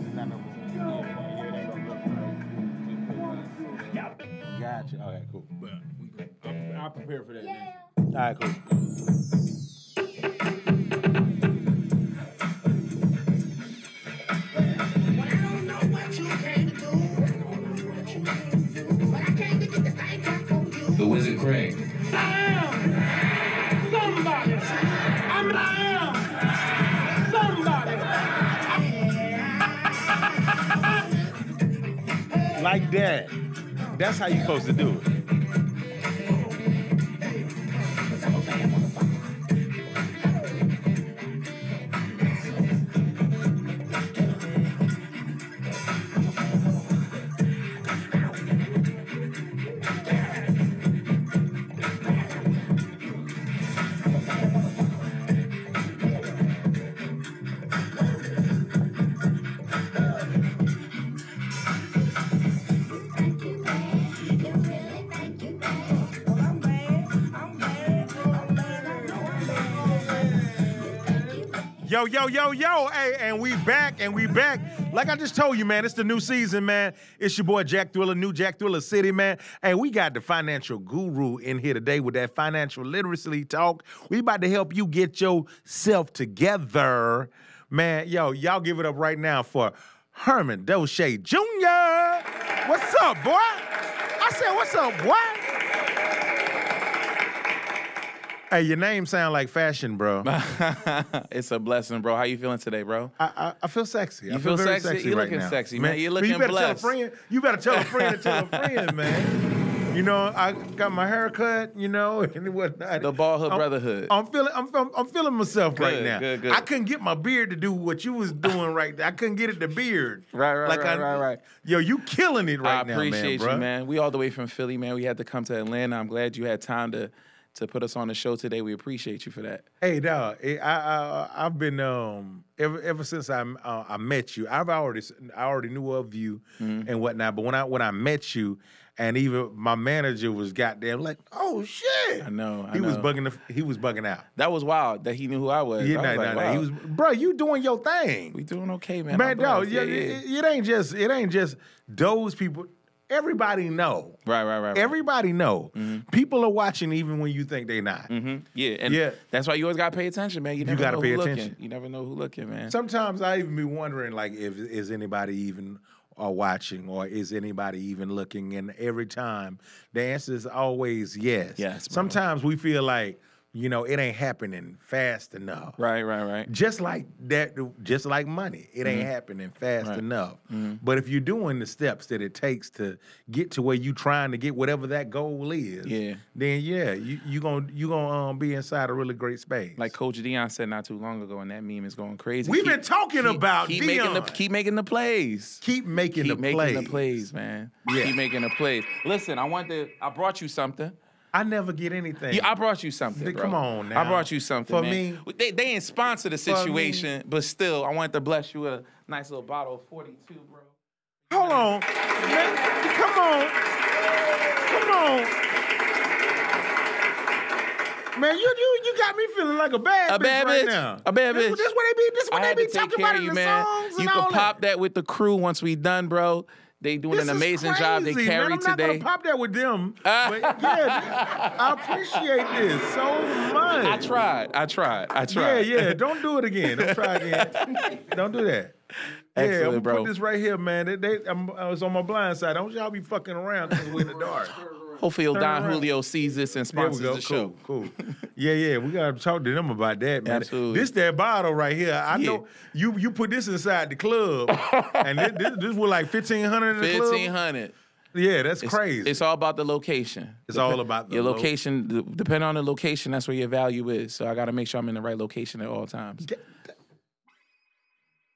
it's not no. Yeah, yeah, it ain't gonna look right. Just 'cause I- Gotcha. Okay, cool. But we. I'm, I'm prepared for that. next. All right, cool. That. That's how you supposed to do it. Yo, yo, yo. Hey, and we back, and we back. Like I just told you, man, it's the new season, man. It's your boy Jack Thriller, new Jack Thriller City, man. Hey, we got the financial guru in here today with that financial literacy talk. We about to help you get yourself together. Man, yo, y'all give it up right now for Herman Dolce Jr. What's up, boy? I said, what's up, boy? Hey, your name sound like fashion, bro. it's a blessing, bro. How you feeling today, bro? I, I, I feel sexy. I You feel very sexy? You right looking now. sexy, man. You looking you better blessed. Tell a friend, you better tell a friend to tell a friend, man. You know, I got my hair cut, you know, and whatnot. The ballhood I'm- brotherhood. I'm feeling, I'm, I'm, I'm feeling myself right now. good, good. I couldn't get my beard to do what you was doing right there. I couldn't get it to beard. Right, right, right, I, right, right. Yo, you killing it right I now, appreciate man, you, bruh. man. We all the way from Philly, man. We had to come to Atlanta. I'm glad you had time to to put us on the show today. We appreciate you for that. Hey, dog. I, I I've been um ever ever since I uh, I met you. I've already I already knew of you Mm-hmm. and whatnot. But when I when I met you, and even my manager was goddamn like, oh shit. I know, I he was bugging. The, he was bugging out. That was wild that he knew who I was. Yeah, I nah, was nah, like, nah. wow. He was, bro. You doing your thing, we doing okay, man. man. Dog, yeah, yeah, yeah. It, it ain't just it ain't just those people. Everybody know. Right, right, right. right. Everybody know. People are watching even when you think they not. Mm-hmm. Yeah, and Yeah. that's why you always gotta pay attention, man. You never gotta know pay attention. Looking. You never know who looking, man. Sometimes I even be wondering, like, if is anybody even uh, watching or is anybody even looking? And every time the answer is always yes. Yes, bro. Sometimes we feel like you know it ain't happening fast enough. right, right, right. Just like that, just like money, it ain't happening fast Mm-hmm. Right. Mm-hmm. enough. But if you're doing the steps that it takes to get to where you trying to get whatever that goal is, Yeah. then yeah, you you gonna you gonna um, be inside a really great space. Like Coach Dion said not too long ago, and that meme is going crazy. We've been talking about keep making the keep making the plays. keep making keep the making plays. the plays, man. Yeah. Keep making the plays. Listen, I want to. I brought you something. I never get anything. Yeah, I brought you something. Bro. come on now. I brought you something For man. me- They they ain't sponsor the situation, but still, I wanted to bless you with a nice little bottle of 42, bro. Hold on. Man, come on. Come on. Man, you you you got me feeling like a bad A bitch bad right bitch. now. A bad this, bitch. This what they be. This what I they be talking about in you, the man. songs You and can all pop that. that with the crew once we done, bro. They doing This an is amazing job. They crazy, carry man. I'm not today. gonna pop that with them. but yeah, I appreciate this so much. I tried. I tried. I tried. yeah. Yeah. Don't do it again. Don't try again. Don't do that. Yeah, I'm gonna bro. put this right here, man. They, they, I'm, I was on my blind side. Don't y'all be fucking around because we're in the dark. Hopefully, Don. Julio sees this and sponsors the show. Cool, cool. Yeah, yeah. We gotta talk to them about that, man. Absolutely. This that bottle right here. I Yeah. know you you put this inside the club, and this, this, this was like fifteen hundred in the club. Fifteen hundred. Yeah, that's It's, crazy. It's all about the location. It's all about the your location. d- Depending on the location, that's where your value is. So I got to make sure I'm in the right location at all times.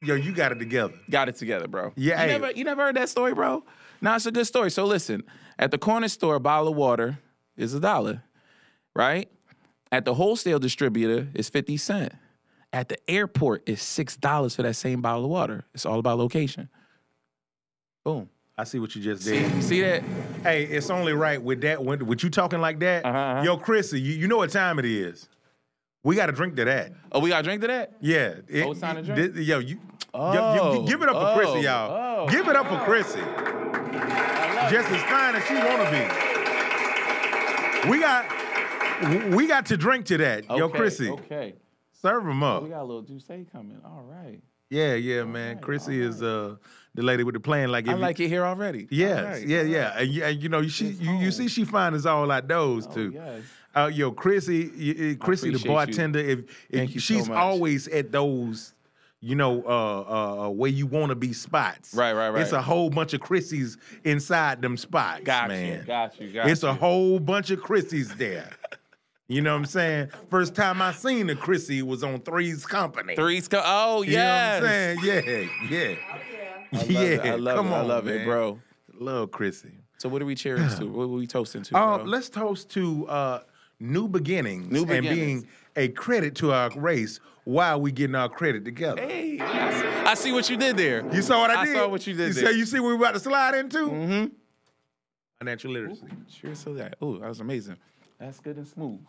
Yo, you got it together. Got it together, bro. Yeah, You hey. never, you never heard that story, bro? No, it's a good story. So listen, at the corner store, a bottle of water is a dollar, right? At the wholesale distributor, it's 50 cent. At the airport, it's $6 for that same bottle of water. It's all about location. Boom. I see what you just did. see that? Hey, it's only right with that. When, with you talking like that, Uh-huh, uh-huh. yo, Chrissy, you, you know what time it is. We got to drink to that. Oh, we got to drink to that? Yeah. It- Oh, it's time to drink? yo, you Oh, give it up for Chrissy, oh, y'all. oh. Give it up for Chrissy. Just as fine as she wanna be. We got we got to drink to that. Yo, Okay, Chrissy, Okay. serve them up. We got a little Douce coming. All right. Yeah, yeah, man. right, Chrissy is uh the lady with the plan. Like, I you- like it here already. Yes, All right, yeah, yeah, right. and, you- and you know, she, It's you, you see, she fine as all outdoors Oh, too. yes. Uh, yo, Chrissy, Chrissy, the appreciate you. bartender. If, if you so she's much. always at those, you know, uh, uh, uh, where you want to be spots. Right, right, right. It's a whole bunch of Chrissy's inside them spots, Got man. you. Got you. Got you. it's you. a whole bunch of Chrissy's there. you know what I'm saying? First time I seen a Chrissy was on Three's Company. Three's co- Oh yeah. You know what I'm saying? Yeah, yeah. I love yeah, it. I love come it. on, I love man. it, bro. Love Chrissy. So what are we cheering to? What are we toasting to? Uh, bro? let's toast to uh, new beginnings New and being a credit to our race while we getting our credit together. Hey, I see, what you did there. You saw what I, I did? I saw what you did You there. see, you see what we about to slide into? Mm-hmm. Financial literacy. Sure, so that. Oh, that was amazing. That's good and smooth.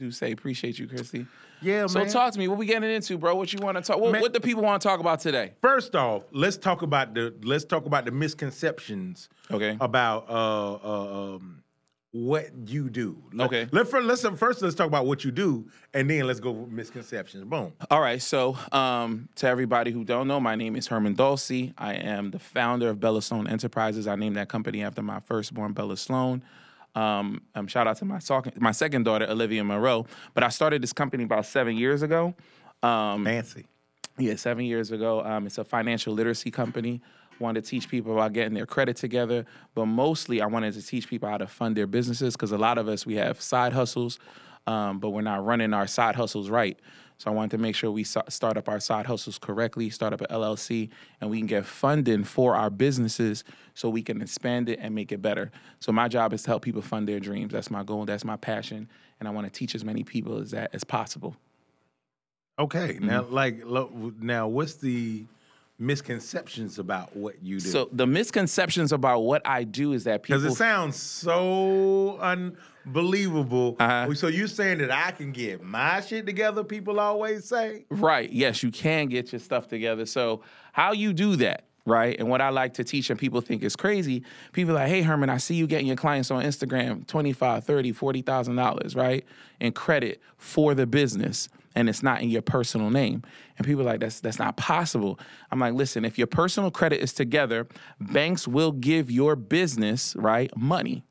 Little say appreciate you, Chrissy. Yeah, So man. So talk to me. What we getting into, bro? What you want to talk? What, Man- what the people want to talk about today? First off, let's talk about the let's talk about the misconceptions Okay. about uh, uh, um, what you do. Let- Okay. Let, first, let's first let's talk about what you do, and then let's go with misconceptions. Boom. All right. So, um, to everybody who don't know, my name is Herman Dolce. I am the founder of Bella Sloan Enterprises. I named that company after my firstborn, Bella Sloan. Um, um, shout out to my second, my second daughter, Olivia Monroe. But I started this company about seven years ago. Um, Fancy. yeah, seven years ago. Um, it's a financial literacy company. Wanted to teach people about getting their credit together, but mostly I wanted to teach people how to fund their businesses because a lot of us we have side hustles, um, but we're not running our side hustles right. So I wanted to make sure we start up our side hustles correctly, start up an LLC, and we can get funding for our businesses so we can expand it and make it better. So my job is to help people fund their dreams. That's my goal. That's my passion, and I want to teach as many people as that as possible. Okay. Now, Mm-hmm. like, lo- now, what's the misconceptions about what you do? So the misconceptions about what I do is that people Because it sounds so unbelievable. Uh-huh. So you're saying that I can get my shit together? People always say. Right. Yes, you can get your stuff together. So how you do that, right? And what I like to teach and people think is crazy, people are like, hey Herman, I see you getting your clients on Instagram 25, 30, $40,000, right? In credit for the business. And it's not in your personal name. And people are like, that's that's not possible. I'm like, listen, if your personal credit is together, banks will give your business, right, money.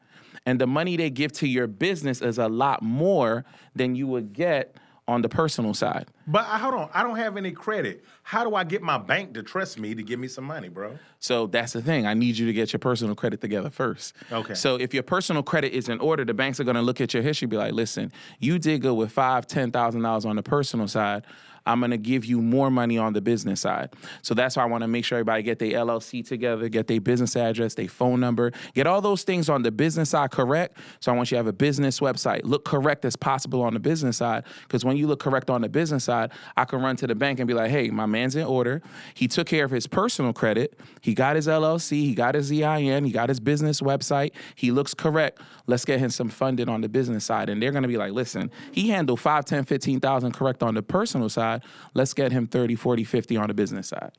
And the money they give to your business is a lot more than you would get on the personal side. But I, hold on, I don't have any credit. How do I get my bank to trust me to give me some money, bro? So that's the thing. I need you to get your personal credit together first. Okay. So if your personal credit is in order, the banks are going to look at your history, be like, "Listen, you did good with five, ten thousand dollars on the personal side. I'm to give you more money on the business side." So that's why I want to make sure everybody get their LLC together, get their business address, their phone number, get all those things on the business side correct. So I want you to have a business website, look correct as possible on the business side, because when you look correct on the business side, I can run to the bank and be like, "Hey, my man's in order. He took care of his personal credit. He got his LLC. He got his EIN. He got his business website. He looks correct. Let's get him some funding on the business side." And they're going to be like, "Listen, he handled 5, 10, 15,000 correct on the personal side. Let's get him 30, 40, 50 on the business side."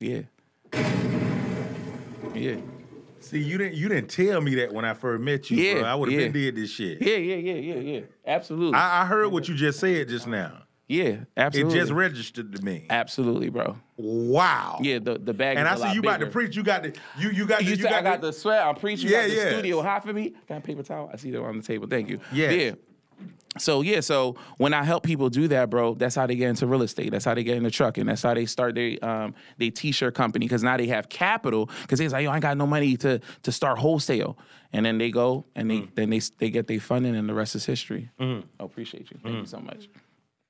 Yeah. Yeah. See, you didn't you didn't tell me that when I first met you, Yeah, bro. I would have yeah. been did this shit. Yeah, yeah, yeah, yeah, yeah. Absolutely. I, I heard what you just said just now. Yeah, absolutely. It just registered to me. absolutely, bro. Wow. Yeah, the, the bag And I see you about to preach. You got the you you got the, You you said I got the, the sweat. I'm preaching. You Yeah, got the yeah. studio hot for me. Got a paper towel. I see that on the table. Thank you. Yes. Yeah. So yeah, so when I help people do that, bro, that's how they get into real estate. That's how they get into trucking. That's how they start their um their t-shirt company because now they have capital because they're like, yo, I ain't got no money to to start wholesale, and then they go and they mm. then they they get their funding and the rest is history. Mm. I appreciate you. Thank mm. you so much.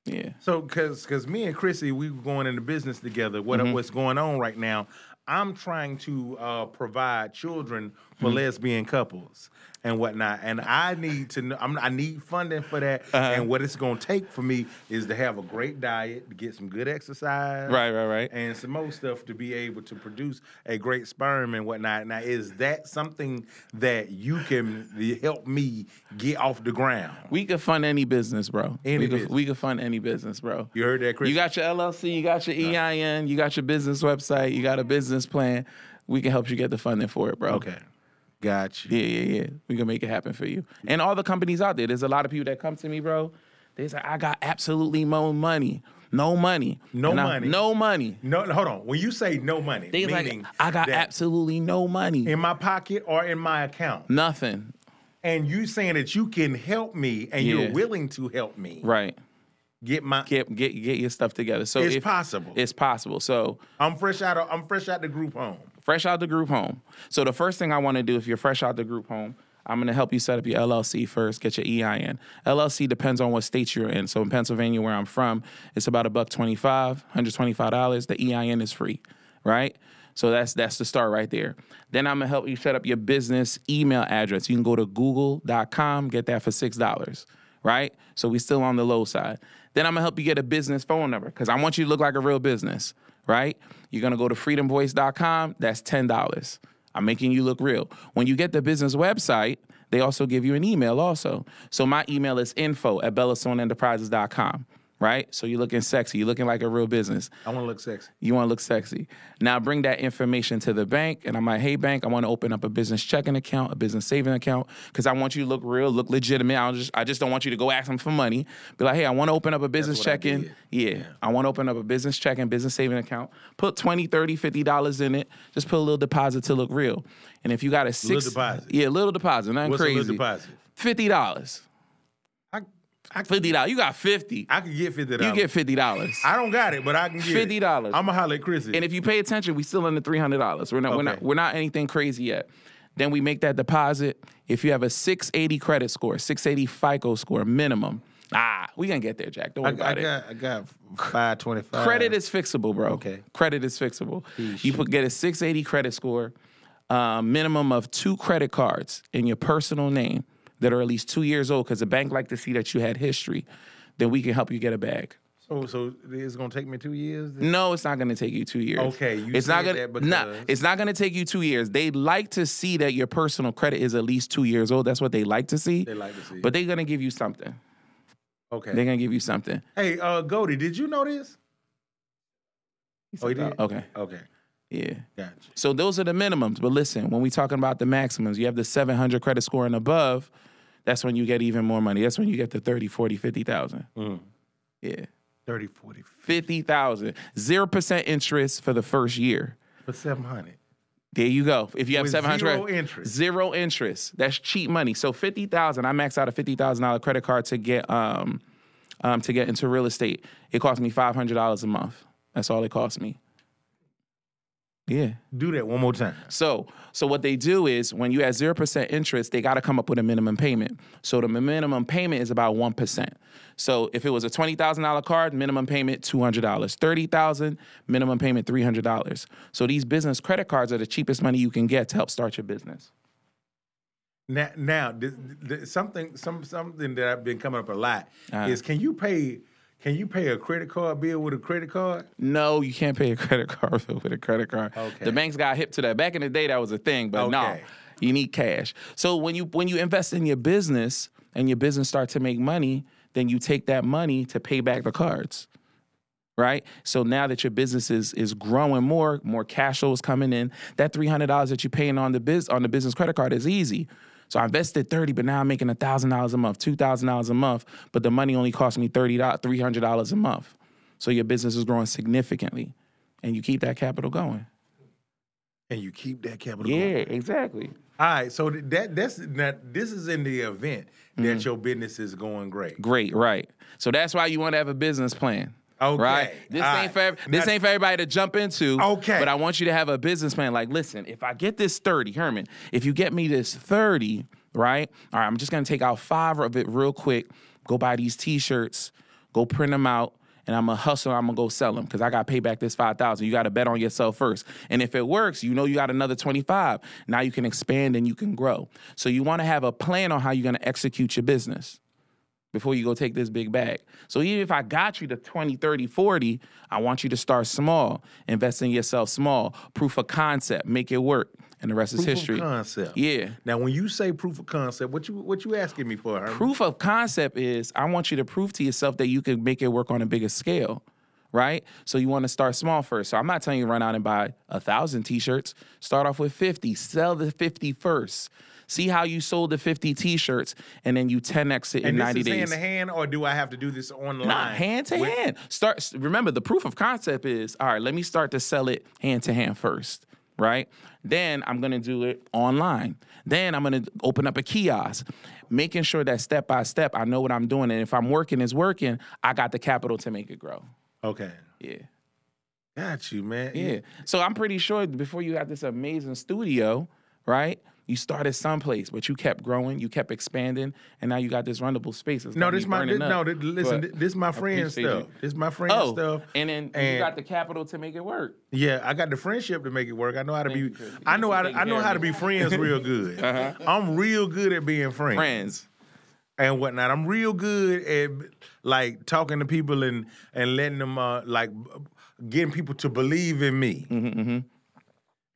Yeah. So, cause, cause me and Chrissy, we were going into business together. What Mm-hmm. what's going on right now? I'm trying to uh, provide children for Mm-hmm. lesbian couples and whatnot, and I need to know. I'm, I need funding for that, Uh-huh. and what it's going to take for me is to have a great diet, to get some good exercise, Right, right, right. and some more stuff to be able to produce a great sperm and whatnot. Now, is that something that you can help me get off the ground? We could fund any business, bro. Any we could, we could fund any business, bro. You heard that, Chris? You got your LLC, you got your EIN, you got your business website, you got a business plan. We can help you get the funding for it, bro. okay, got you. Yeah, yeah, yeah. We can make it happen for you. And all the companies out there, there's a lot of people that come to me, bro. They say, I got absolutely no money. No money. No And I- money. no money. No, no, hold on. When you say no money, They like, meaning I got that absolutely no money. in my pocket or in my account, Nothing. and you saying that you can help me and Yeah. you're willing to help me Right. get my. Get get get your stuff together. So It's if- possible. It's possible. So I'm fresh out. Of, I'm fresh out the group home. Fresh out the group home. So the first thing I want to do, if you're fresh out the group home, I'm going to help you set up your LLC first, get your EIN. LLC depends on what state you're in. So in Pennsylvania, where I'm from, it's about a buck twenty-five, hundred twenty-five dollars. The EIN is free, right? So that's that's the start right there. Then I'm gonna help you set up your business email address. You can go to google.com, get that for six dollars, right? So we still on the low side. Then I'm gonna help you get a business phone number because I want you to look like a real business, right? You're gonna go to freedomvoice.com, that's $10. I'm making you look real. When you get the business website, they also give you an email also. So my email is info at bellastoneenterprises.com, right? So you're looking sexy, you're looking like a real business. I want to look sexy. You want to look sexy. Now bring that information to the bank, and I'm like, hey bank, I want to open up a business checking account, a business saving account, because I want you to look real, look legitimate. I just I just don't want you to go ask them for money. Be like, hey, I want to open up a business checking. did. Yeah, I want to open up a business checking, business saving account. Put 20, 30, 50 dollars in it. Just put a little deposit to look real. And if you got a six, deposit? yeah, little deposit, nothing What's a crazy. little deposit? Fifty dollars. I, I, Fifty dollars. You got fifty. I can get fifty dollars. You get fifty dollars. I don't got it, but I can get $50. I'm gonna holler at Chrissy. And if you pay attention, we still under three hundred dollars. We're not, we're not we're not anything crazy yet. Then we make that deposit. If you have a 680 credit score, 680 FICO score minimum, ah, we gonna get there, Jack. Don't worry I about it. got I got five twenty five. Credit is fixable, bro. Okay. Credit is fixable. You put, get a 680 credit score, uh, minimum of two credit cards in your personal name that are at least two years old, because the bank like to see that you had history. Then we can help you get a bag. So so it's gonna take me two years. No, it's not going to take you two years. Okay, you it's not gonna, that nah, it's not going to take you two years. They like to see that your personal credit is at least two years old. That's what they like to see. They like to see. But they're going to give you something. Okay. They're going to give you something. hey, uh, Goldie, did you know this? Oh, you did. Okay. Okay. Yeah. Gotcha. So those are the minimums. But listen, when we talking about the maximums, you have the 700 credit score and above. That's when you get even more money. That's when you get the 30, 40, 50,000. Mm. Yeah. 30, 40, 50,000. 0% interest for the first year. for seven hundred. There you go. If you have With 700 zero interest. Zero interest. That's cheap money. So 50,000, I maxed out a $50,000 credit card to get um um to get into real estate. It cost me $500 a month. That's all it cost me. Yeah. Do that one more time. So, so what they do is when you have zero percent interest, they got to come up with a minimum payment. So the minimum payment is about one percent. So if it was a twenty thousand dollar card, minimum payment two hundred dollars. Thirty thousand, minimum payment three hundred dollars. So these business credit cards are the cheapest money you can get to help start your business. Now, now th- th- something some something that I've been coming up a lot Uh-huh. is can you pay can you pay a credit card bill with a credit card? No, you can't pay a credit card bill with a credit card. Okay. The banks got hip to that. Back in the day, that was a thing, but no, you need cash. So when you when you invest in your business and your business start to make money, then you take that money to pay back the cards. Right? So now that your business is is growing more, more cash flow is coming in. That three hundred dollars that you're paying on the biz on the business credit card is easy. So I invested thirty, but now I'm making thousand dollars a month, two thousand dollars a month, but the money only cost me thirty three hundred dollars $300 a month. So your business is growing significantly, and you keep that capital going. And you keep that capital. Going. Yeah, going. exactly. All right. So that that's that. This is in the event that Mm-hmm. your business is going great. Great, right? So that's why you want to have a business plan. Okay, Right. This all ain't right. for this Now- ain't for everybody to jump into. Okay. But I want you to have a business plan. Like, listen, if I get this 30, Herman, if you get me this 30, right? All right, I'm just gonna take out five of it real quick, go buy these t-shirts, go print them out, and I'm gonna hustle. I'm gonna go sell them because I got to pay back this five thousand. You got to bet on yourself first, and if it works, you know you got another twenty five. Now you can expand and you can grow. So you want to have a plan on how you're gonna execute your business before you go take this big bag. So even if I got you to 20, 30, 40, I want you to start small, invest in yourself small, proof of concept, make it work, and the rest is Proof of history. concept. Yeah. Now, when you say proof of concept, what you what you asking me for? Herman? Proof of concept is I want you to prove to yourself that you can make it work on a bigger scale. Right? So you want to start small first. So I'm not telling you run out and buy a thousand t-shirts. Start off with 50. Sell the 50 first. See how you sold the 50 t-shirts and then you 10x it in And 90 this is days. hand to hand, or do I have to do this online? Nah, hand to With- hand. Start. Remember, the proof of concept is all right. Let me start to sell it hand to hand first, right? Then I'm gonna do it online. Then I'm gonna open up a kiosk, making sure that step by step I know what I'm doing, and if I'm working is working, I got the capital to make it grow. Okay, Yeah, got you, man. yeah. So I'm pretty sure before you got this amazing studio, right? You started someplace, but you kept growing, you kept expanding, and now you got this runnable space. It's No, this my this, no. This, listen, But this my friend stuff. you. This my friend Oh, stuff. and then and you got the capital to make it work. Yeah, I got the friendship to make it work. I know how to Thank be. you, I know how to. I know how to be friends real good. Uh-huh. I'm real good at being friends. Friends. and whatnot. I'm real good at like talking to people and and letting them uh, like getting people to believe in me. Mm-hmm,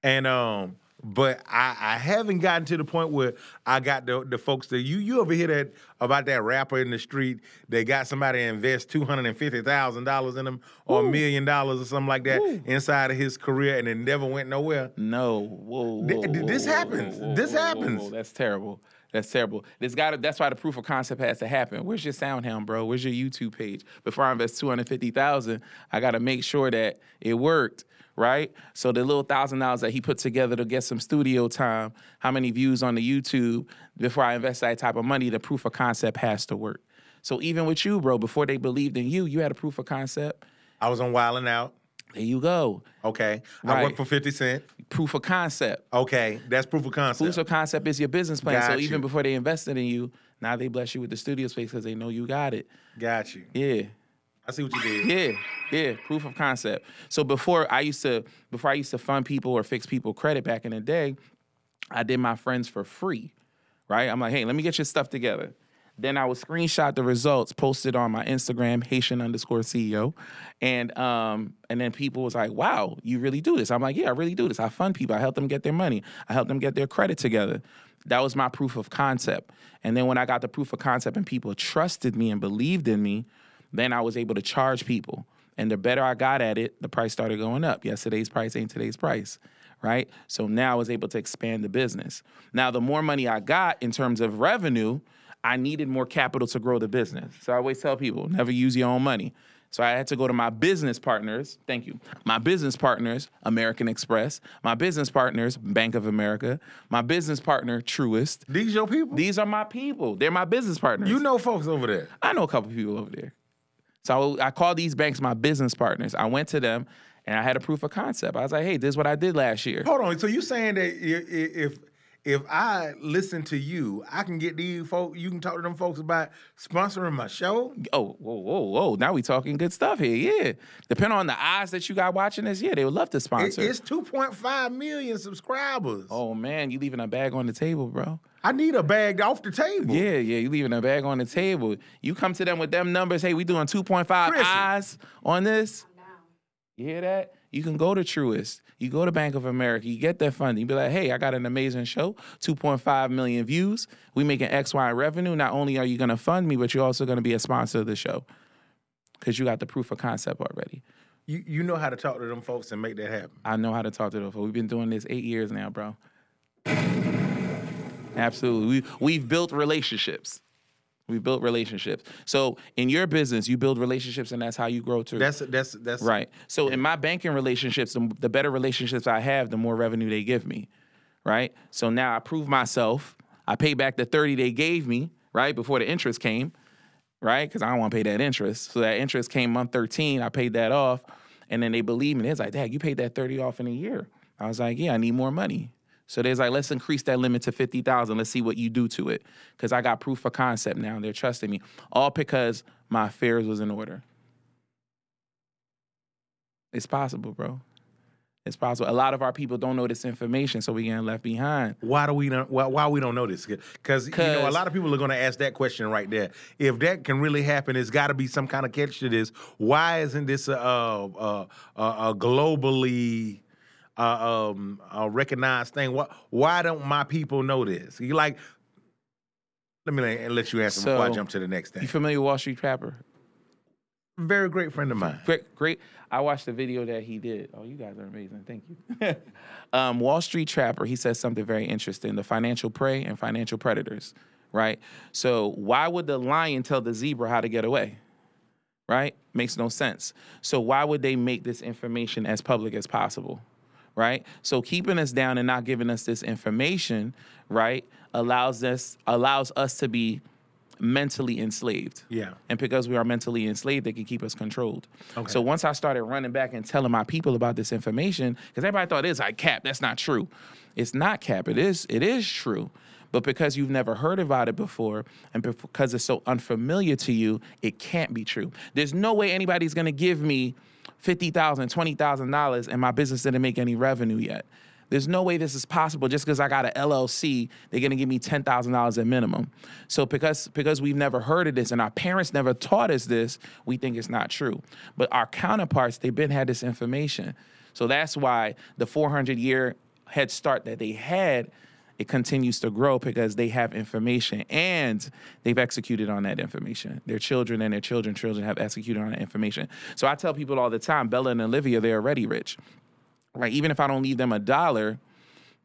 And um, but I, I haven't gotten to the point where I got the the folks that you you ever hear that about that rapper in the street that got somebody invest two hundred and fifty thousand dollars in them or a million dollars or something like that inside of his career and it never went nowhere. No, whoa, whoa, th- whoa, this whoa, happens. This happens. That's terrible. That's terrible. This got That's why the proof of concept has to happen. Where's your SoundCloud, bro? Where's your YouTube page? Before I invest two hundred fifty thousand, I got to make sure that it worked, right? So the little thousand dollars that he put together to get some studio time, how many views on the YouTube? Before I invest that type of money, the proof of concept has to work. So even with you, bro, before they believed in you, you had a proof of concept. I was on Wildin' Out. There you go. Okay, I Right. worked for Fifty Cent. Proof of concept. Okay, that's proof of concept. Proof of concept is your business plan. so Got even before they invested in you, now they bless you with the studio space because they know you got it. Got you. Yeah. I see what you did. Yeah, yeah, proof of concept. So before I used to before I used to fund people or fix people credit back in the day, I did my friends for free. Right? I'm like, hey, let me get your stuff together. Then I would screenshot the results, post it on my Instagram, Haitian underscore CEO. And um, and then people was like, wow, you really do this. I'm like, yeah, I really do this. I fund people. I help them get their money. I help them get their credit together. That was my proof of concept. And then when I got the proof of concept and people trusted me and believed in me, then I was able to charge people. And the better I got at it, the price started going up. Yesterday's price ain't today's price, right? So now I was able to expand the business. Now, the more money I got in terms of revenue, I needed more capital to grow the business. So I always tell people never use your own money. So I had to go to my business partners. Thank you. My business partners, American Express. My business partners, Bank of America. My business partner, Truist. These your people? These are my people. They're my business partners. you know folks over there. I know a couple people over there. So I, I called these banks my business partners. I went to them and I had a proof of concept. I was like, hey, this is what I did last year. Hold on. So you saying that if if I listen to you, I can get these folks. You can talk to them folks about sponsoring my show. Oh, whoa, whoa, whoa. Now we talking good stuff here. Yeah. Depending on the eyes that you got watching this, yeah, they would love to It- sponsor. it's two point five million subscribers. oh man, you leaving a bag on the table, bro. I need a bag off the table. Yeah, yeah, you leaving a bag on the table. You come to them with them numbers. Hey, we doing 2.5 Chrissy. eyes on this. You hear that? You can go to Truist. You go to Bank of America. You get that funding. You be like, hey, I got an amazing show, 2.5 million views. We making X, Y revenue. Not only are you going to fund me, but you're also going to be a sponsor of the show because you got the proof of concept already. You you know how to talk to them folks and make that happen. I know how to talk to them. Folks. We've been doing this eight years now, bro. Absolutely. We, we've built relationships. We've built relationships. So in your business, you build relationships, and that's how you grow too. That's that's that's Right. So in my banking relationships, the, the better relationships I have, the more revenue they give me. Right. So now I prove myself. I pay back the 30 they gave me, right, before the interest came, right? Because I don't want to pay that interest. So that interest came month 13. I paid that off. And then they believe me. They're like, Dad, you paid that 30 off in a year. I was like, Yeah, I need more money. So there's like, let's increase that limit to 50,000. Let's see what you do to it. Because I got proof of concept now. They're trusting me. All because my affairs was in order. It's possible, bro. It's possible. A lot of our people don't know this information, so we getting left behind. Why do we not? Why, why we don't know this? Because you know a lot of people are going to ask that question right there. If that can really happen, it's got to be some kind of catch to this. Why isn't this a, a, a, a globally uh, um, a recognized thing? Why, why don't my people know this? You like? Let me let, let you answer before I jump to the next thing. You familiar with Wall Street Trapper? Very great friend of mine. Great, great. I watched the video that he did. Oh, you guys are amazing. Thank you. um, Wall Street Trapper, he says something very interesting the financial prey and financial predators, right? So, why would the lion tell the zebra how to get away? Right? Makes no sense. So, why would they make this information as public as possible? Right? So, keeping us down and not giving us this information, right, allows us allows us to be mentally enslaved. Yeah. And because we are mentally enslaved, they can keep us controlled. Okay. So once I started running back and telling my people about this information, because everybody thought it's like cap, that's not true. It's not cap. It is. It is true. But because you've never heard about it before, and because it's so unfamiliar to you, it can't be true. There's no way anybody's gonna give me fifty thousand, twenty thousand dollars, and my business didn't make any revenue yet. There's no way this is possible just because I got an LLC, they're gonna give me ten thousand dollars at minimum. So because because we've never heard of this and our parents never taught us this, we think it's not true. But our counterparts, they've been had this information. So that's why the 400 year head start that they had, it continues to grow because they have information and they've executed on that information. Their children and their children's children have executed on that information. So I tell people all the time, Bella and Olivia, they're already rich right? Even if I don't leave them a dollar,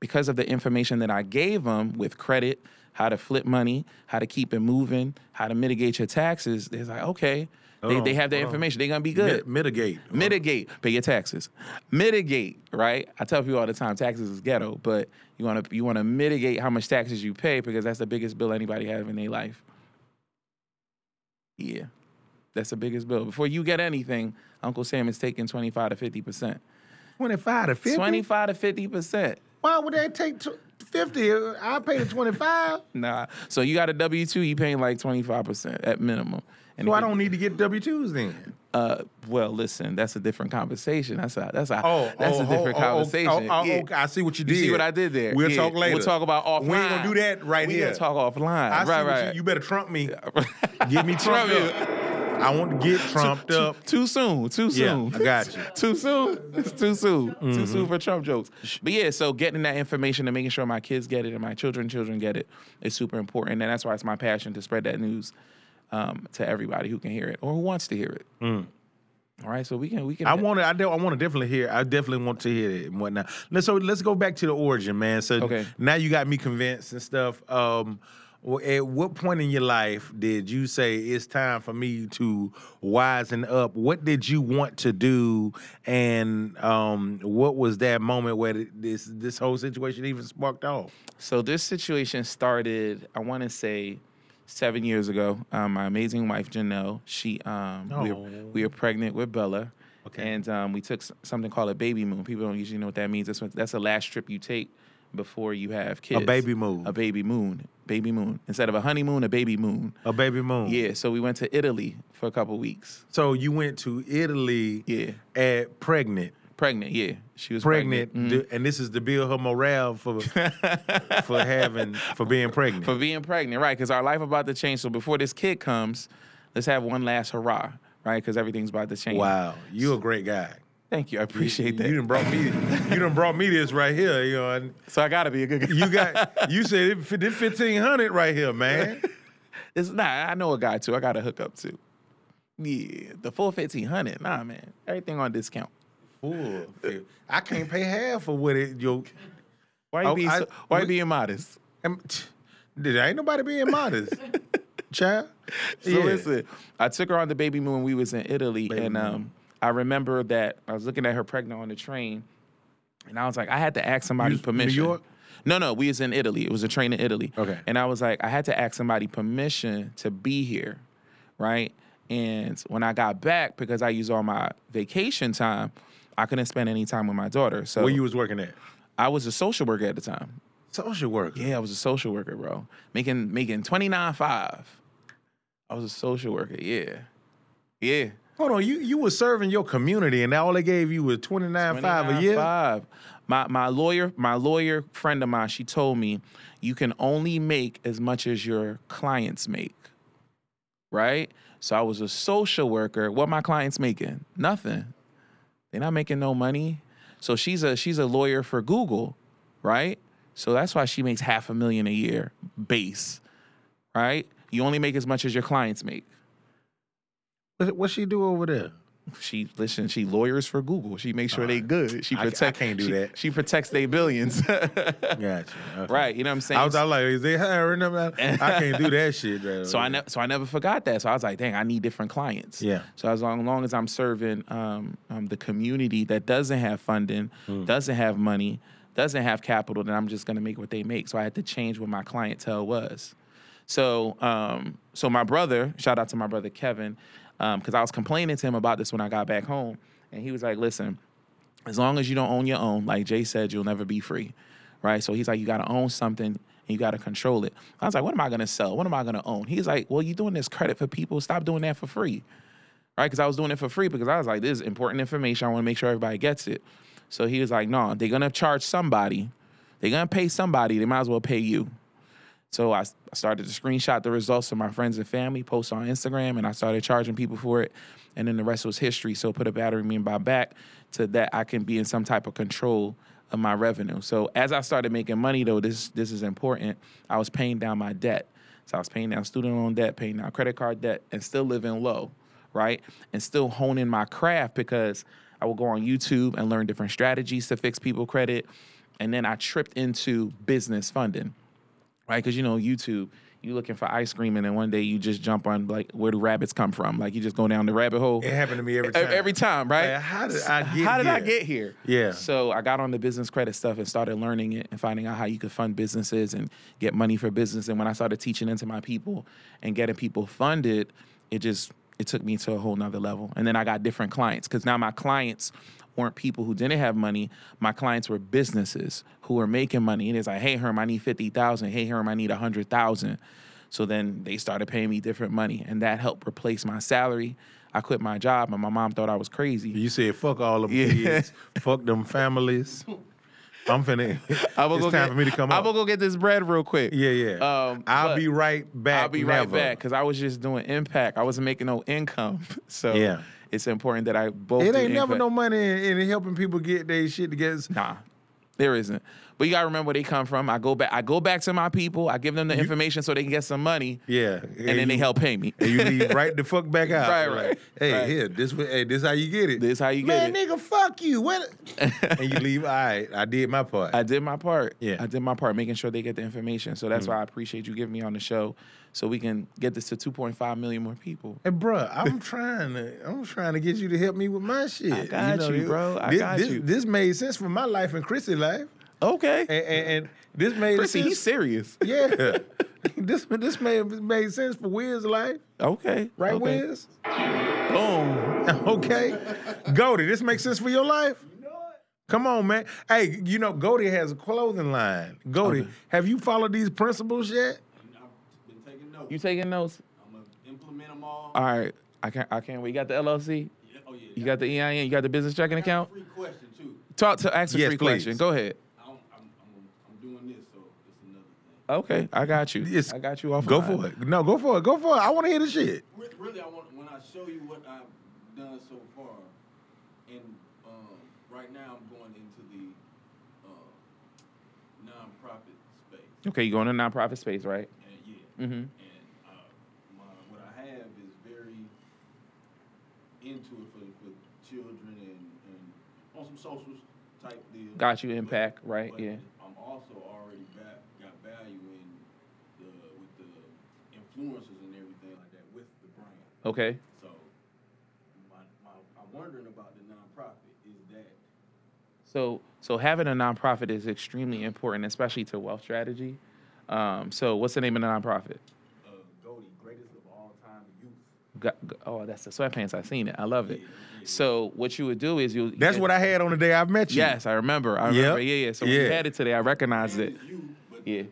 because of the information that I gave them with credit, how to flip money, how to keep it moving, how to mitigate your taxes, they're like, okay, they, oh, Hold they have on. information. They're gonna be good. mitigate. Oh. Mitigate, pay your taxes. Mitigate, right? I tell people all the time, taxes is ghetto, but you wanna you wanna mitigate how much taxes you pay because that's the biggest bill anybody have in their life. Yeah, that's the biggest bill. Before you get anything, Uncle Sam is taking twenty five to fifty percent. 25 to 50? 25 to 50 percent. Why would they take tw- 50? I pay the 25. Nah. So you got a W two, you paying like 25 percent at minimum. And So I don't need to get W-2s then. Uh, well, listen, that's a different conversation. That's a that's a Oh, that's oh, a different oh, oh, conversation. Oh, oh, Yeah. okay, I see what you You did. see what I did there? We'll Yeah. talk later. We'll talk about offline. We ain't gonna do that right we here. gonna talk offline. I see right, what right. You, you better trump me. Give me Trump you. up. I want to get trumped too, up. Too soon. Too soon. Yeah. I got you. too soon. It's too soon. Mm-hmm. Too soon for Trump jokes. But yeah, so getting that information and making sure my kids get it and my children children get it is super important, and that's why it's my passion to spread that news um, to everybody who can hear it or who wants to hear it. All right, so we can we can. Mm. I want to. I, do, I want to definitely hear. I definitely want to hear it and whatnot. Let's so let's go back to the origin, man. So Okay. now you got me convinced and stuff. Um, well, at what point in your life did you say it's time for me to wisen up? What did you want to do, and um, what was that moment where this this whole situation even sparked off? So this situation started, I want to say, seven years ago. Um, my amazing wife Janelle, she um, we, were, Oh. we were pregnant with Bella, Okay. and um, we took something called a baby moon. People don't usually know what that means. That's what, that's the last trip you take before you have kids. A baby moon. A baby moon. Baby moon. Instead of a honeymoon, a baby moon. A baby moon. Yeah. So we went to Italy for a couple weeks. So you went to Italy. Yeah. At pregnant. Pregnant. Yeah. She was pregnant, pregnant. Mhm. and this is to build her morale for for having for being pregnant. for being pregnant, right? Because our life about to change. So before this kid comes, let's have one last hurrah, right? Because everything's about to change. wow, you a great guy. Thank you. I appreciate that. You done brought me. You done brought me this right here. You know, so I gotta be a good guy. you got. You said this fifteen hundred right here, man. it's not. I know a guy too. I got to hook up too. Yeah, the full fifteen hundred. Nah, man. Everything on discount. Fool. I can't pay half of what it. Yo, Why you Oh, being so, Why you being modest? t- there ain't nobody being modest, child. So Yeah. listen, I took her on the baby moon. We was in Italy, Baby and um, moon. I remember that I was looking at her pregnant on the train, and I was like, I had to ask somebody in New permission. York? No, no, we was in Italy. It was a train in Italy. Okay. And I was like, I had to ask somebody permission to be here, right? And when I got back, because I used all my vacation time, I couldn't spend any time with my daughter. So Where you was working at? I was a social worker at the time. Social worker. Yeah, I was a social worker, bro. Making making twenty nine five. I was a social worker. Yeah, yeah. Hold on, you you were serving your community, and all they gave you was twenty nine five a year. 29.5. My my lawyer, my lawyer friend of mine, she told me you can only make as much as your clients make. Right? So I was a social worker. What my clients making? Nothing. They're not making no money. So she's a she's a lawyer for Google, right? So that's why she makes half a million a year base. Right? You only make as much as your clients make. What what she do over there? She listen. She lawyers for Google. She makes sure they good. She I- I protect. can't do she- that. She protects their billions. Gotcha. Okay. right. You know what I'm saying? I was, I was like, is they hiring them? I can't do that shit. Right so I never. So I never forgot that. So I was like, dang, I need different clients. Yeah. So as long, long as I'm serving um, um, the community that doesn't have funding, doesn't have money, doesn't have capital, then I'm just gonna make what they make. So I had to change what my clientele was. So, um, so my brother, shout out to my brother Kevin, Um, because I was complaining to him about this when I got back home, and he was like, "Listen, as long as you don't own your own, like Jay said, you'll never be free, right? So he's like, you got to own something and you got to control it. I was like, what am I gonna sell? What am I gonna own? He's like, well, you're doing this credit for people. Stop doing that for free, right? Because I was doing it for free because I was like, this is important information. I want to make sure everybody gets it. So he was like, no, they're gonna charge somebody. They're gonna pay somebody. They might as well pay you. So I, I started to screenshot the results of my friends and family, post on Instagram, and I started charging people for it. And then the rest was history. So put a battery me in my back to that I can be in some type of control of my revenue. So as I started making money though, this this is important. I was paying down my debt. So I was paying down student loan debt, paying down credit card debt, and still living low, right? And still honing my craft because I would go on YouTube and learn different strategies to fix people credit. And then I tripped into business funding right? Because you know YouTube, you looking for ice cream, and then one day you just jump on like where do rabbits come from? Like you just go down the rabbit hole. It happened to me every time. Every time, right? Man, how did I get How did I here? get here? Yeah. So I got on the business credit stuff and started learning it and finding out how you could fund businesses and get money for business. And when I started teaching into my people and getting people funded, it just it took me to a whole nother level. And then I got different clients because now my clients weren't people who didn't have money. My clients were businesses who were making money. And it's like, hey Herm, I need fifty thousand. Hey Herm, I need a hundred thousand. So then they started paying me different money, and that helped replace my salary. I quit my job, and my mom thought I was crazy. You said fuck all them Yeah. kids, fuck them families. I'm finna. I will it's go time get, for me to come I up. will go get this bread real quick. Yeah, yeah. Um, I'll be right back. I'll be right back because I was just doing impact. I wasn't making no income, so Yeah. It's important that I both. It ain't never no money in, in helping people get their shit together. Nah, there isn't. But you gotta remember where they come from. I go back. I go back to my people. I give them the information so they can get some money, Yeah, and then they help pay me. And you leave right the fuck back out. Right, Like, right, Hey, right. here, this, hey, this how you get it. This is how you Man, get it. Man, nigga, fuck you. What? and you leave. All right, I did my part. I did my part. Yeah. I did my part, making sure they get the information. So that's mm-hmm. why I appreciate you giving me on the show, so we can get this to 2.5 million more people. Hey, bruh, I'm trying to, I'm trying to get you to help me with my shit. I got you, this- bro. I this, got this, you. This made sense for my life and Chrissy's life, Okay, and, and, and this made Chrissy, sense. he's serious. yeah, this this made made sense for Wiz's life, Okay, right, okay. Wiz? Boom. okay, Goldie, this makes sense for your life. Come on, man. Hey, you know Goldie has a clothing line. Goldie, Okay. have you followed these principles yet? I've been taking notes. You taking notes? I'm gonna implement them all. All right. I can't. I can't wait. You got the LLC. Yeah, oh yeah. You got the EIN. You got the business checking I got account. a free question too. Talk to. Ask a Yes, free please. question. Go ahead. I don't, I'm, I'm, I'm doing this, so it's another thing. Okay, I got you. It's- I got you off. Go for it. No, go for it. Go for it. I want to hear the shit. Really, I want when I show you what I've done so far, and um, right now I'm going into the uh, nonprofit space, Okay, you're going to nonprofit space, right? and yeah, Mm-hmm. and uh, my, what I have is very into it for, for children and, and on some social type deal. Got you, impact, right, but yeah. I'm also already ba- got value in the with the influencers and everything like that with the brand. Okay. So my, my, I'm wondering about the nonprofit. Is that So, so having a nonprofit is extremely important, especially to wealth strategy. Um, so, what's the name of the nonprofit? uh, Goldie, greatest of all time youth? Got, oh, that's the sweatpants. I've seen it. I love it. So, what you would do is you. That's what I had on the day I met you. Yes, I remember. I Yep. Yeah, yeah. So when you Yeah. had it today, I recognized it. It's youth, but Yeah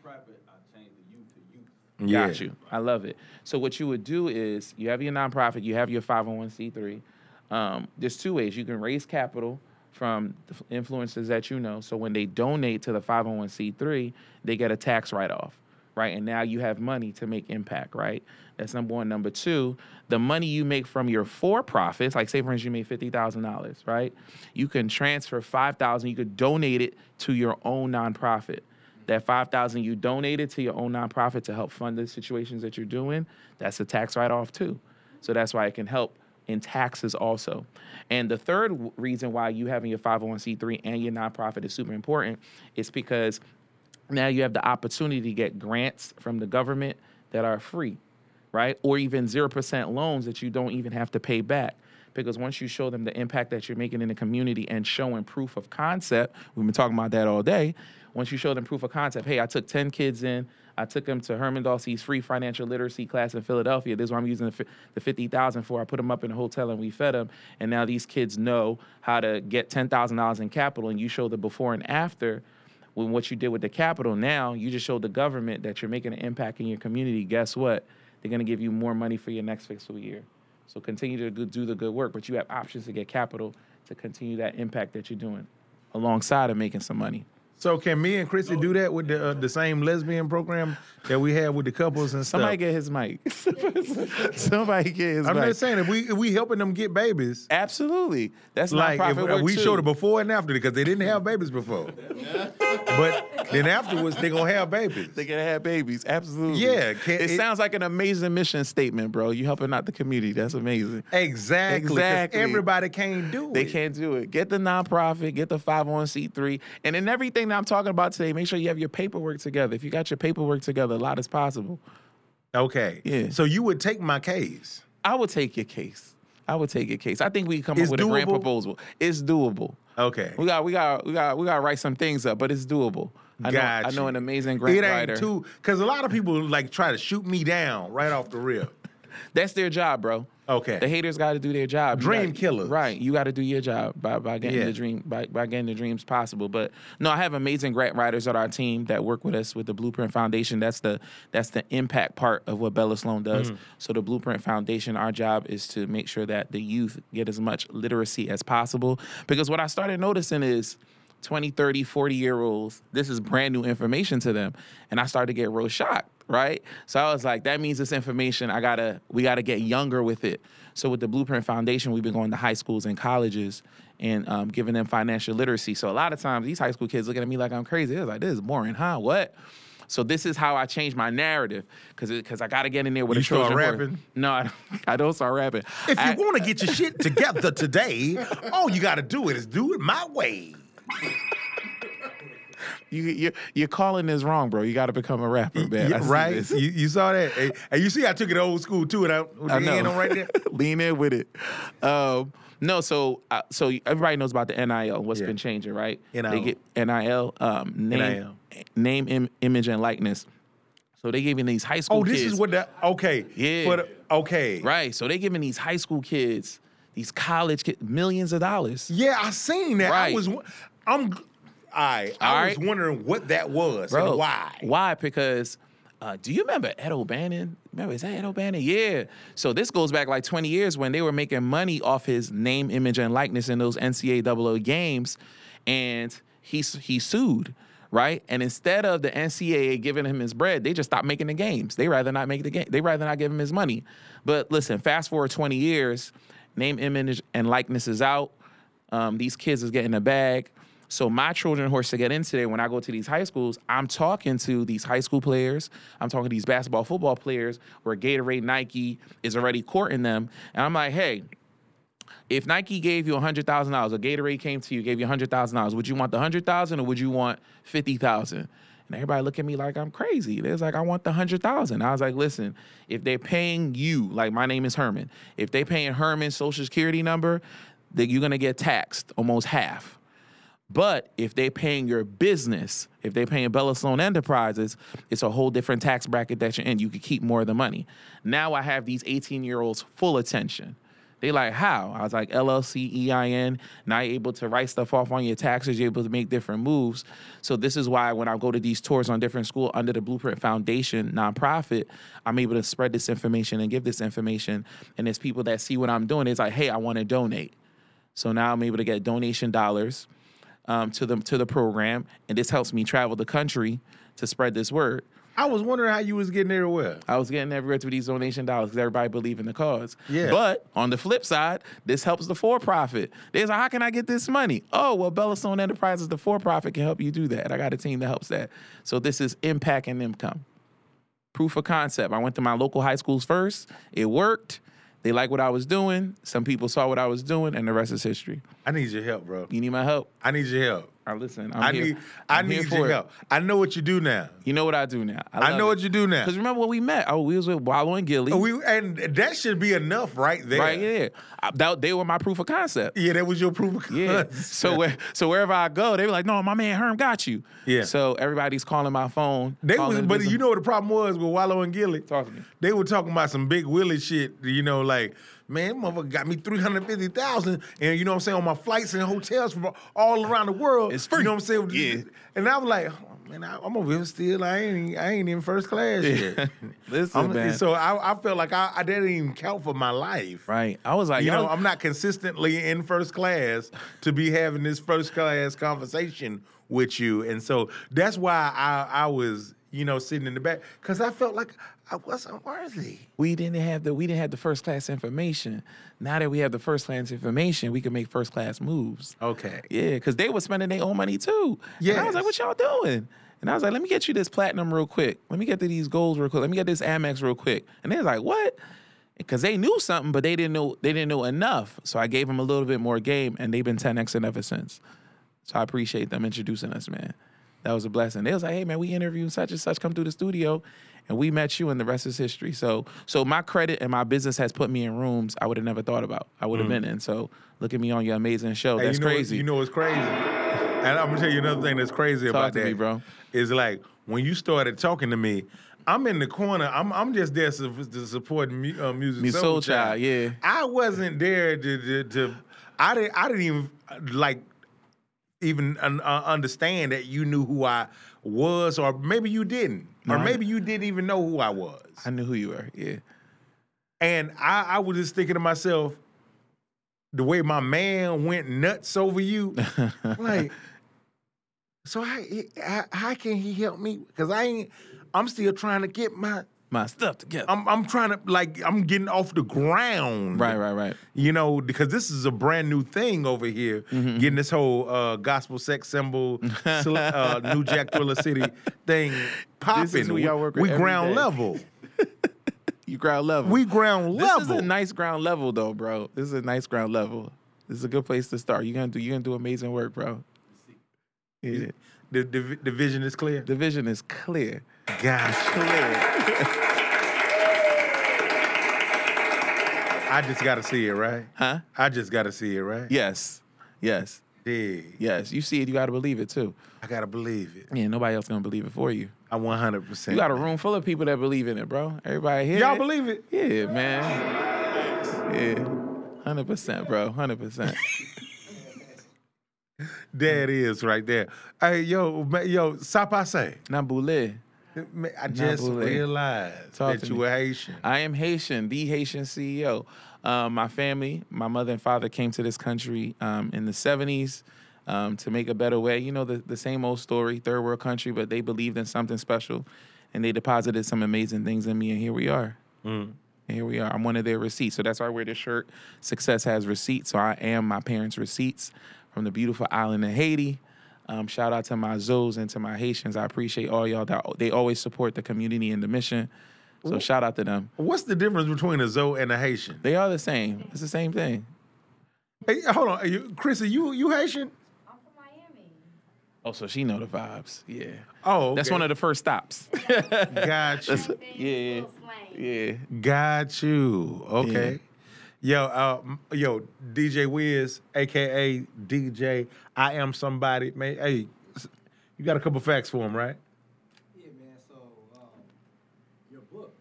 nonprofit, I changed the youth to youth. Yeah. Got you. I love it. So what you would do is you have your nonprofit, you have your 501c3. Um, there's two ways. You can raise capital from the influencers that you know. So when they donate to the 501c3, they get a tax write-off, right? And now you have money to make impact, right? That's number one. Number two, the money you make from your for-profits, like say for instance you made fifty thousand dollars, right? You can transfer five thousand. You could donate it to your own nonprofit that 5000 you donated to your own nonprofit to help fund the situations that you're doing that's a tax write-off too. So that's why it can help in taxes also. And the third w- reason why you having your 501c3 and your nonprofit is super important is because now you have the opportunity to get grants from the government that are free right? Or even 0% loans that you don't even have to pay back. Because once you show them the impact that you're making in the community and showing proof of concept we've been talking about that all day once you show them proof of concept hey i took 10 kids in i took them to herman Dolce's free financial literacy class in philadelphia. This is what i'm using the, the 50000 for i put them up in a hotel and we fed them and now these kids know how to get $10000 in capital and you show the before and after when what you did with the capital. Now you just show the government that you're making an impact in your community. Guess what? They're going to give you more money for your next fiscal year. So continue to do the good work but you have options to get capital to continue that impact that you're doing alongside of making some money So can me and Chrissy do that with the uh, the same lesbian program that we have with the couples and stuff? somebody get his mic somebody get his mic. I'm mic just saying if we if we helping them get babies, absolutely that's like if, nonprofit work we too. showed it before and after because they didn't have babies before, but then afterwards they gonna have babies. They gonna have babies, absolutely. Yeah, can- it, it- sounds like an amazing mission statement, bro. You helping out the community. That's amazing. Exactly. 'cause Exactly. Everybody can't do it. They it. can't do it. Get the nonprofit, get the 501c3. And in everything that I'm talking about today, make sure you have your paperwork together. If you got your paperwork together, a lot is possible. Okay. Yeah. So you would take my case. I would take your case. I would take your case. I think we come up It's with a grand doable? proposal. It's doable. Okay. We got we got we got we got to write some things up, but it's doable. I know I know an amazing grant It ain't writer. too because a lot of people like try to shoot me down right off the rip. That's their job, bro. Okay. The haters got to do their job. Dream gotta- killers. Right. You got to do your job by, by getting Yeah. the dream by, by getting the dreams possible. But no, I have amazing grant writers on our team that work with us with the Blueprint Foundation. That's the that's the impact part of what Bella Sloan does. Mm-hmm. So the Blueprint Foundation, our job is to make sure that the youth get as much literacy as possible. Because what I started noticing is 20, 30, 40 year olds, this is brand new information to them. And I started to get real shocked, right? So I was like, that means this information, I gotta, we gotta get younger with it. So with the Blueprint Foundation, we've been going to high schools and colleges and um, giving them financial literacy. So a lot of times these high school kids looking at me like I'm crazy. They're like, this is boring, huh? What? So this is how I change my narrative because because I got to get in there with You a start Trojan horse. rapping? No, I don't, I don't start rapping. If you I- want to get your shit together today, all you got to do is do it my way. You, you you're calling is wrong, bro. You got to become a rapper, man. Yeah, right? this. You, you saw that? Hey, and you see, I took it old school too, and I, I know. right there. Lean in with it. Um, no, so uh, so everybody knows about the NIL. What's Yeah. been changing, right? NIL. They get NIL, um, name, NIL. name, Im- image, and likeness. So they giving these high school kids. Oh, this kids. is what the okay. Yeah. For the, okay. right. So they giving these high school kids, these college kids, millions of dollars. Yeah, I seen that. I was. I'm. I I All was right. wondering what that was Bro, and why. Why? Because uh, do you remember Ed O'Bannon? Remember, is that Ed O'Bannon? Yeah. So this goes back like 20 years when they were making money off his name, image, and likeness in those NCAA games, and he he sued. Right, and instead of the NCAA giving him his bread, they just stopped making the games. They rather not make the game. They rather not give him his money. But listen, fast forward 20 years, name, image, and likeness is out. Um, these kids is getting a bag. So my Trojan horse to get into there, when I go to these high schools, I'm talking to these high school players. I'm talking to these basketball, football players where Gatorade, Nike is already courting them. And I'm like, hey, if Nike gave you $100,000 or Gatorade came to you, gave you $100,000, would you want the 100000 or would you want 50000 And everybody look at me like I'm crazy. They're like, I want the 100000 I was like, listen, if they're paying you, like my name is Herman, if they're paying Herman's social security number, then you're to get taxed almost half. But if they're paying your business, if they're paying Bella Sloan Enterprises, it's a whole different tax bracket that you're in. You could keep more of the money. Now I have these 18 year olds full attention. They like, how? I was like, LLC EIN. Now you're able to write stuff off on your taxes. You're able to make different moves. So this is why when I go to these tours on different school under the Blueprint Foundation nonprofit, I'm able to spread this information and give this information. And there's people that see what I'm doing. It's like, hey, I want to donate. So now I'm able to get donation dollars um, to the to the program, and this helps me travel the country to spread this word. I was wondering how you was getting everywhere. I was getting everywhere through these donation dollars because everybody believe in the cause. Yeah. But on the flip side, this helps the for-profit. There's like, how can I get this money? Oh, well, Bellastone Enterprises, the for-profit, can help you do that. I got a team that helps that. So this is impact and income. Proof of concept. I went to my local high schools first. It worked. They like what I was doing. Some people saw what I was doing, and the rest is history. I need your help, bro. You need my help? I need your help. I listen. I'm I here. need I I'm here need your it. help. I know what you do now. You know what I do now. I know what you do now. Because remember when we met? Oh, we was with Wallow and Gilly. We and that should be enough right there. Right, yeah. I, that, they were my proof of concept. Yeah, that was your proof of Yeah. concept. so where, so wherever I go, they were like, "No, my man Herm got you." Yeah. So everybody's calling my phone. They was, but you know what the problem was with Wallow and Gilly? Talk to me. They were talking about some big Willie shit. You know, like man, motherfucker got me three hundred fifty thousand, and you know what I'm saying on my flights and hotels from all around the world. It's free. You know what I'm saying? Yeah. And I was like, oh, man, I, I'm over here still. I ain't, I ain't in first class yet. Listen, I'm- man. So I, I felt like I, I didn't even count for my life. right. I was like, You know, I'm not consistently in first class to be having this first class conversation with you. And so that's why I, I was, you know, sitting in the back because I felt like I wasn't worthy. we didn't have the we didn't have the first class information. Now that we have the first class information, we can make first class moves. Okay. Yeah, because they were spending their own money too. Yeah. I was like, what y'all doing? And I was like, let me get you this platinum real quick. Let me get to these goals real quick. Let me get this Amex real quick. And they was like, what? Because they knew something, but they didn't know they didn't know enough. So I gave them a little bit more game, and they've been 10xing ever since. So I appreciate them introducing us, man. That was a blessing. They was like, hey man, we interviewed such and such, come through the studio, and we met you, and the rest is history. So so my credit and my business has put me in rooms I would have never thought about. I would have been in. So look at me on your amazing show. Hey, That's you know, crazy. You know what's crazy? And I'm gonna tell you another thing that's crazy about to that, me, bro. Is like when you started talking to me, I'm in the corner. I'm I'm just there to, to support mu- uh, music. Me Soul Child, yeah. I wasn't there to, to, to I didn't I didn't even like even uh, understand that you knew who I was, or maybe you didn't, No, or maybe you didn't even know who I was. I knew who you were. Yeah. And I, I was just thinking to myself, the way my man went nuts over you, like, so how, how, how can he help me? Because I ain't, I'm still trying to get my, My stuff together. I'm, I'm trying to, like, I'm getting off the ground. right, right, right. You know, because this is a brand new thing over here, Mm-hmm. getting this whole uh, gospel sex symbol, uh, New Jack Thriller City thing popping. who y'all work with we every ground day. level. You ground level. We ground level. This is a nice ground level, though, bro. This is a nice ground level. This is a good place to start. You're gonna do. You're gonna do amazing work, bro. Yeah. The, the, the vision is clear. The vision is clear. Gosh. Clear. I just got to see it, right? Huh? I just got to see it, right? Yes. Yes. Yeah. Yes. You see it. You got to believe it too. I got to believe it. Yeah. Nobody else gonna believe it for you. I 100%. You got a room full of people that believe in it, bro. Everybody here. Y'all believe it? Yeah, man. Yeah. Hundred percent, bro. Hundred percent. There it is right there. Hey, yo, yo, Sapase. Nambule. Man, I just Nabule. realized Talk that you me. were Haitian. I am Haitian, the Haitian CEO. Um, my family, my mother and father came to this country um, in the 70s um, to make a better way. You know, the, the same old story, third world country, but they believed in something special and they deposited some amazing things in me, and here we are. And here we are. I'm one of their receipts. So that's why I wear this shirt. Success has receipts. So I am my parents' receipts from the beautiful island of Haiti. Um, shout out to my Zoes and to my Haitians. I appreciate all y'all that they always support the community and the mission. So shout out to them. What's the difference between a Zoe and a Haitian? They are the same. It's the same thing. Hey, hold on. Are you, Chrissy, you, you Haitian? I'm from Miami. Oh, so she know the vibes. Yeah. Oh, That's one of the first stops. Got you. yeah. Yeah. Got you. Okay. Yo, uh, yo, DJ Wiz, aka DJ, I am somebody. Man, hey, you got a couple facts for him, right? Yeah, man. So, um, your book,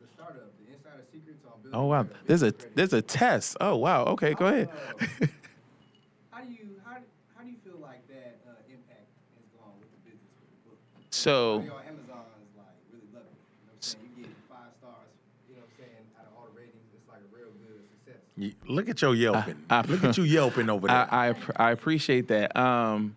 the startup, the Insider Secrets on building. Oh wow, there's a there's a test. Oh wow. Okay, go ahead. How do you how, how do you feel like that uh, impact has gone with the business with the book? So Your Amazon is like really loving it. You know what I'm saying? You get five stars. You know what I'm saying? Out of all the ratings, it's like a real good success. You- Look at your yelping. I- Look at you yelping over there. I, I I appreciate that. Um,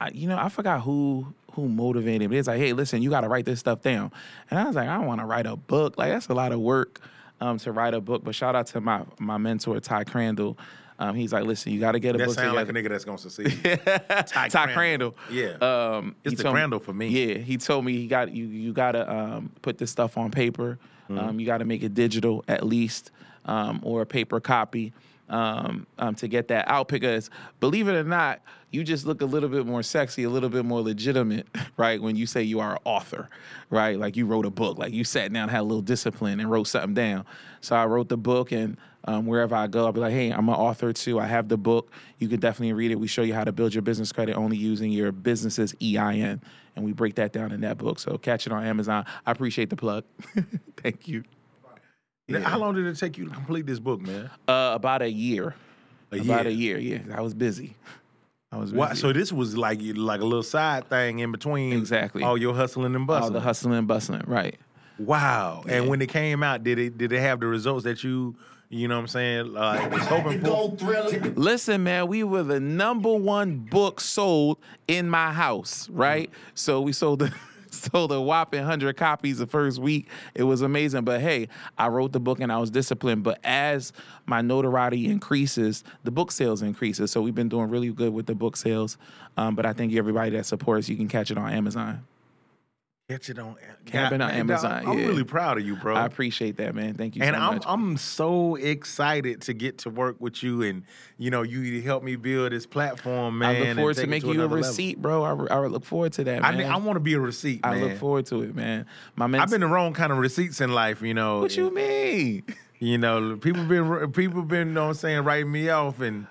I, you know, I forgot who who motivated me. It's like, hey, listen, you got to write this stuff down. And I was like, I don't want to write a book. Like that's a lot of work um, to write a book. But shout out to my my mentor Ty Crandall. Um, he's like, listen, you got to get a that book sound like a nigga that's gonna succeed. Ty, Crandall. Yeah. Um, It's the told me- Crandall for me. Yeah, he told me he got you. You got to um, put this stuff on paper. Mm-hmm. Um, you got to make it digital at least, um, or a paper copy um, um, to get that out. Because believe it or not, you just look a little bit more sexy, a little bit more legitimate, right? When you say you are an author, right? Like you wrote a book, like you sat down, had a little discipline, and wrote something down. So I wrote the book, and um, wherever I go, I'll be like, hey, I'm an author too. I have the book. You can definitely read it. We show you how to build your business credit only using your business's EIN. And we break that down in that book. So catch it on Amazon. I appreciate the plug. Thank you. Now, How long did it take you to complete this book, man? Uh, about a year. A about year. a year, yeah. I was busy. I was busy. So this was like like a little side thing in between Exactly. all your hustling and All the hustling and bustling, right. Wow. And when it came out, did it did it have the results that you you know what I'm saying like was hoping for? Listen, man, we were the number one book sold in my house, right? So we sold the sold a whopping hundred copies the first week. It was amazing. But hey, I wrote the book and I was disciplined. But as my notoriety increases, the book sales increases. So we've been doing really good with the book sales. Um, but I think everybody that supports, you can catch it on Amazon. Catch it on Camping on Amazon, I'm yeah. really proud of you, bro. I appreciate that, man. Thank you and so I'm much. I'm so excited to get to work with you, and you know you help me build this platform, man. I look forward to making you a another level. receipt, bro. I, I look forward to that, I man. ne- I want to be a receipt, Man. I look forward to it, man. My man, I've been the wrong kind of receipts in life, you know. What you mean? You know, people been people been, you know I'm saying, writing me off and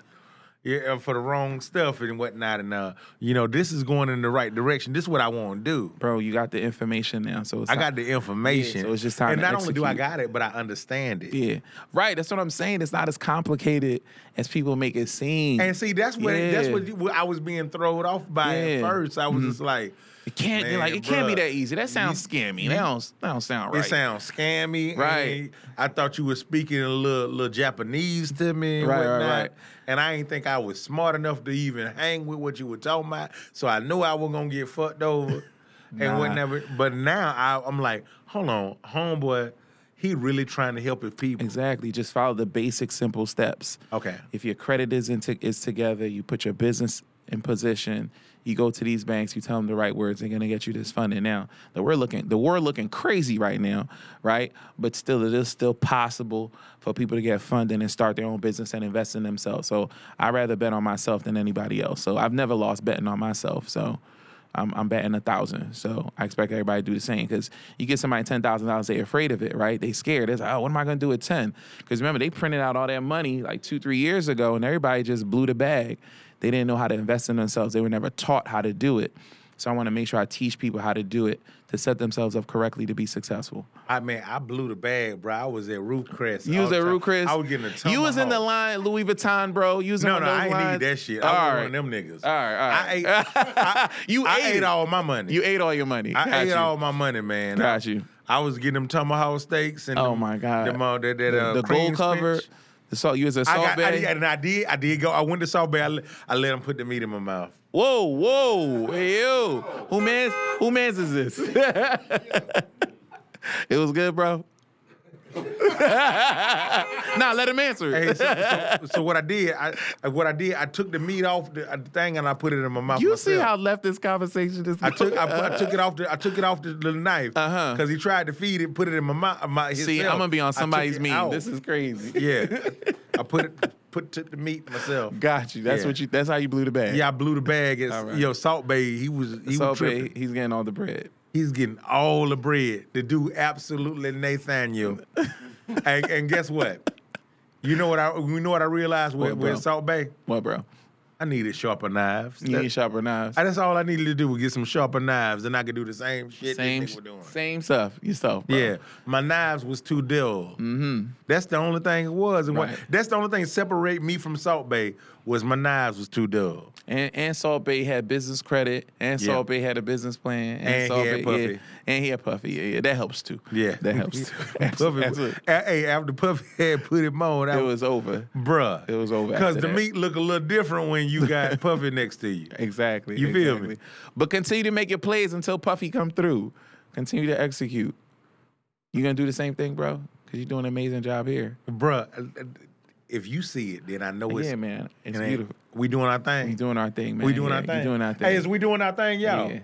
yeah, for the wrong stuff and whatnot. And uh, you know, this is going in the right direction. This is what I want to do. Bro, you got the information now, so it's I got the information. Yeah, so it's just time And to not only do I got it, but I understand it. Yeah, right. That's what I'm saying. It's not as complicated as people make it seem. And see, that's what that's Yeah. what you- what I was being thrown off by at Yeah. Mm-hmm. first. I was just like, it can't Man, like it can't be that easy. That sounds scammy. That don't that don't sound right. it sounds scammy. Right. I thought you were speaking a little, little Japanese to me Right, right, whatnot. right. And I ain't think I was smart enough to even hang with what you were talking about. So I knew I was gonna get fucked over and Nah. whatever. But now I, I'm like, hold on, homeboy, he really trying to help his people. Exactly. Just follow the basic, simple steps. Okay. If your credit is into, is together, you put your business in position. You go to these banks, you tell them the right words, they're gonna get you this funding. Now, the we're looking, the world looking crazy right now, right? But still, it is still possible for people to get funding and start their own business and invest in themselves. So I rather bet on myself than anybody else. So I've never lost betting on myself. So. I'm, I'm betting a thousand, so I expect everybody to do the same. Because you get somebody ten thousand dollars, they're afraid of it, right? They scared. It's like, oh, what am I gonna do with ten? Because remember, they printed out all that money like two, three years ago, and everybody just blew the bag. They didn't know how to invest in themselves. They were never taught how to do it. So I want to make sure I teach people how to do it to set themselves up correctly to be successful. I mean, I blew the bag, bro. I was at Ruth Chris. You was at. Ruth Chris. I was getting a ton You was in the line, Louis Vuitton, bro. You was in No, no, I ain't lines? need that shit. I All was right. one of them niggas. All right, all right. I ate, I, you I ate, ate all my money. You ate all your money. I Got ate you. all my money, man. Got I, you. I was getting them tomahawk steaks and Oh them- my god. them, uh, that, that, the uh, the gold cover. The salt. You was a I salt got, I, bay. did- and I did, I did go. I went to Salt Bae. I, let- I let them put the meat in my mouth. Whoa, whoa, hey you. Who man's who man's is this? it was good, bro. nah, let him answer Hey, it. so, so, so what I did, I what I did, I took the meat off the, uh, thing and I put it in my mouth. you myself. see how left this conversation is I took I, I took it off the I took it off the, the knife Uh-huh. because he tried to feed it, put it in my mouth. My, See. I'm gonna be on somebody's meat. This is crazy. yeah. I put it put took the meat myself. Got you. That's Yeah. what you. That's how you blew the bag. Yeah, I blew the bag. At, right. Yo, Salt Bae, he was he so was tripping. he's getting all the bread. He's getting all the bread. to do absolutely Nathaniel. and, and guess what? You know what I you know what I realized with, What, with Salt Bae? What, bro? I needed sharper knives. You That- need sharper knives. I- that's all I needed to do was get some sharper knives, and I could do the same shit Same, that they were doing. same stuff. Yourself, bro. Yeah, my knives was too dull. Mm-hmm. That's the only thing it was, and what, that's the only thing separate me from Salt Bae was my knives was too dull. And, and Salt Bae had business credit, and Yeah. Salt Bae had a business plan, and, And he Salt had Bay, Puffy. Yeah, and he had Puffy. Yeah, yeah, that helps too. Yeah, that helps too. Puffy, hey, after Puffy had put him on, I It was over. bruh. it was over Because the that. meat look a little different when you got Puffy next to you. Exactly. You feel me? But continue to make your plays until Puffy come through. Continue to execute. You gonna do the same thing, bro? Because you're doing an amazing job here. Bruh, uh, if you see it, then I know it's yeah, man. It's it beautiful. We doing our thing. We doing our thing, man. we doing Yeah, our thing. doing our thing. Hey, is we doing our thing, y'all? Yeah.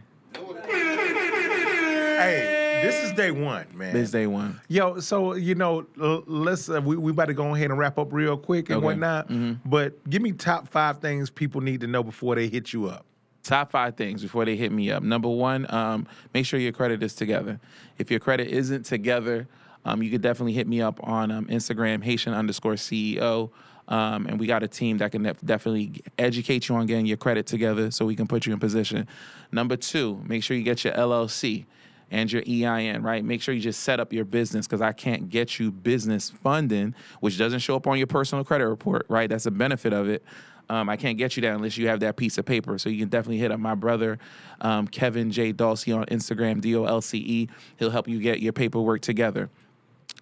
Hey, this is day one, man. This day one. Yo, so you know, let's uh, we we about to go ahead and wrap up real quick and Okay. whatnot. But give me top five things people need to know before they hit you up. Top five things before they hit me up. Number one, um, make sure your credit is together. If your credit isn't together, um, you could definitely hit me up on um, Instagram, Haitian underscore CEO. Um, and we got a team that can def- definitely educate you on getting your credit together so we can put you in position. Number two, make sure you get your LLC and your EIN, right? Make sure you just set up your business because I can't get you business funding, which doesn't show up on your personal credit report, right? That's a benefit of it. Um, I can't get you that unless you have that piece of paper. So you can definitely hit up my brother, um, Kevin J. Dolce on Instagram, D O L C E. He'll help you get your paperwork together.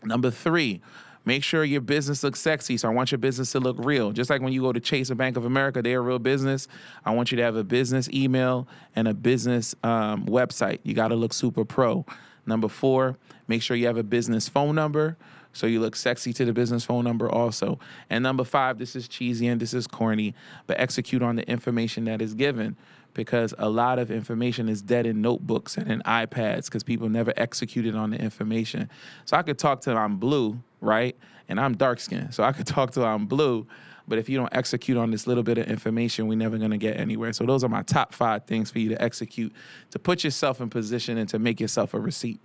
Number three, make sure your business looks sexy. So I want your business to look real. Just like when you go to Chase or Bank of America, they're a real business. I want you to have a business email and a business um, website. You got to look super pro. Number four, make sure you have a business phone number. So you look sexy to the business phone number also. And number five, this is cheesy and this is corny, but execute on the information that is given because a lot of information is dead in notebooks and in iPads because people never executed on the information. So I could talk to I'm blue, right? And I'm dark skinned. So I could talk to I'm blue, but if you don't execute on this little bit of information, we're never gonna get anywhere. So those are my top five things for you to execute to put yourself in position and to make yourself a receipt.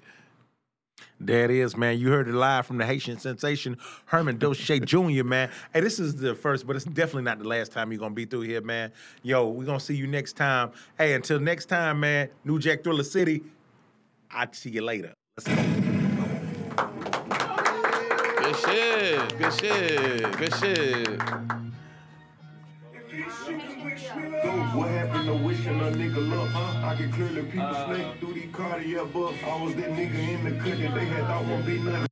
There it is, man. You heard it live from the Haitian sensation, Herman Dolce Jr., man. Hey, this is the first, but it's definitely not the last time you're gonna be through here, man. Yo, we're gonna see you next time. Hey, until next time, man, New Jack Thriller City. I'll see you later. Good shit. Good shit. Good shit. What happened to wishing a nigga luck? Huh? I can clearly people snake through the cardiac buff. I was that nigga in the cut that they had thought won't be nothing.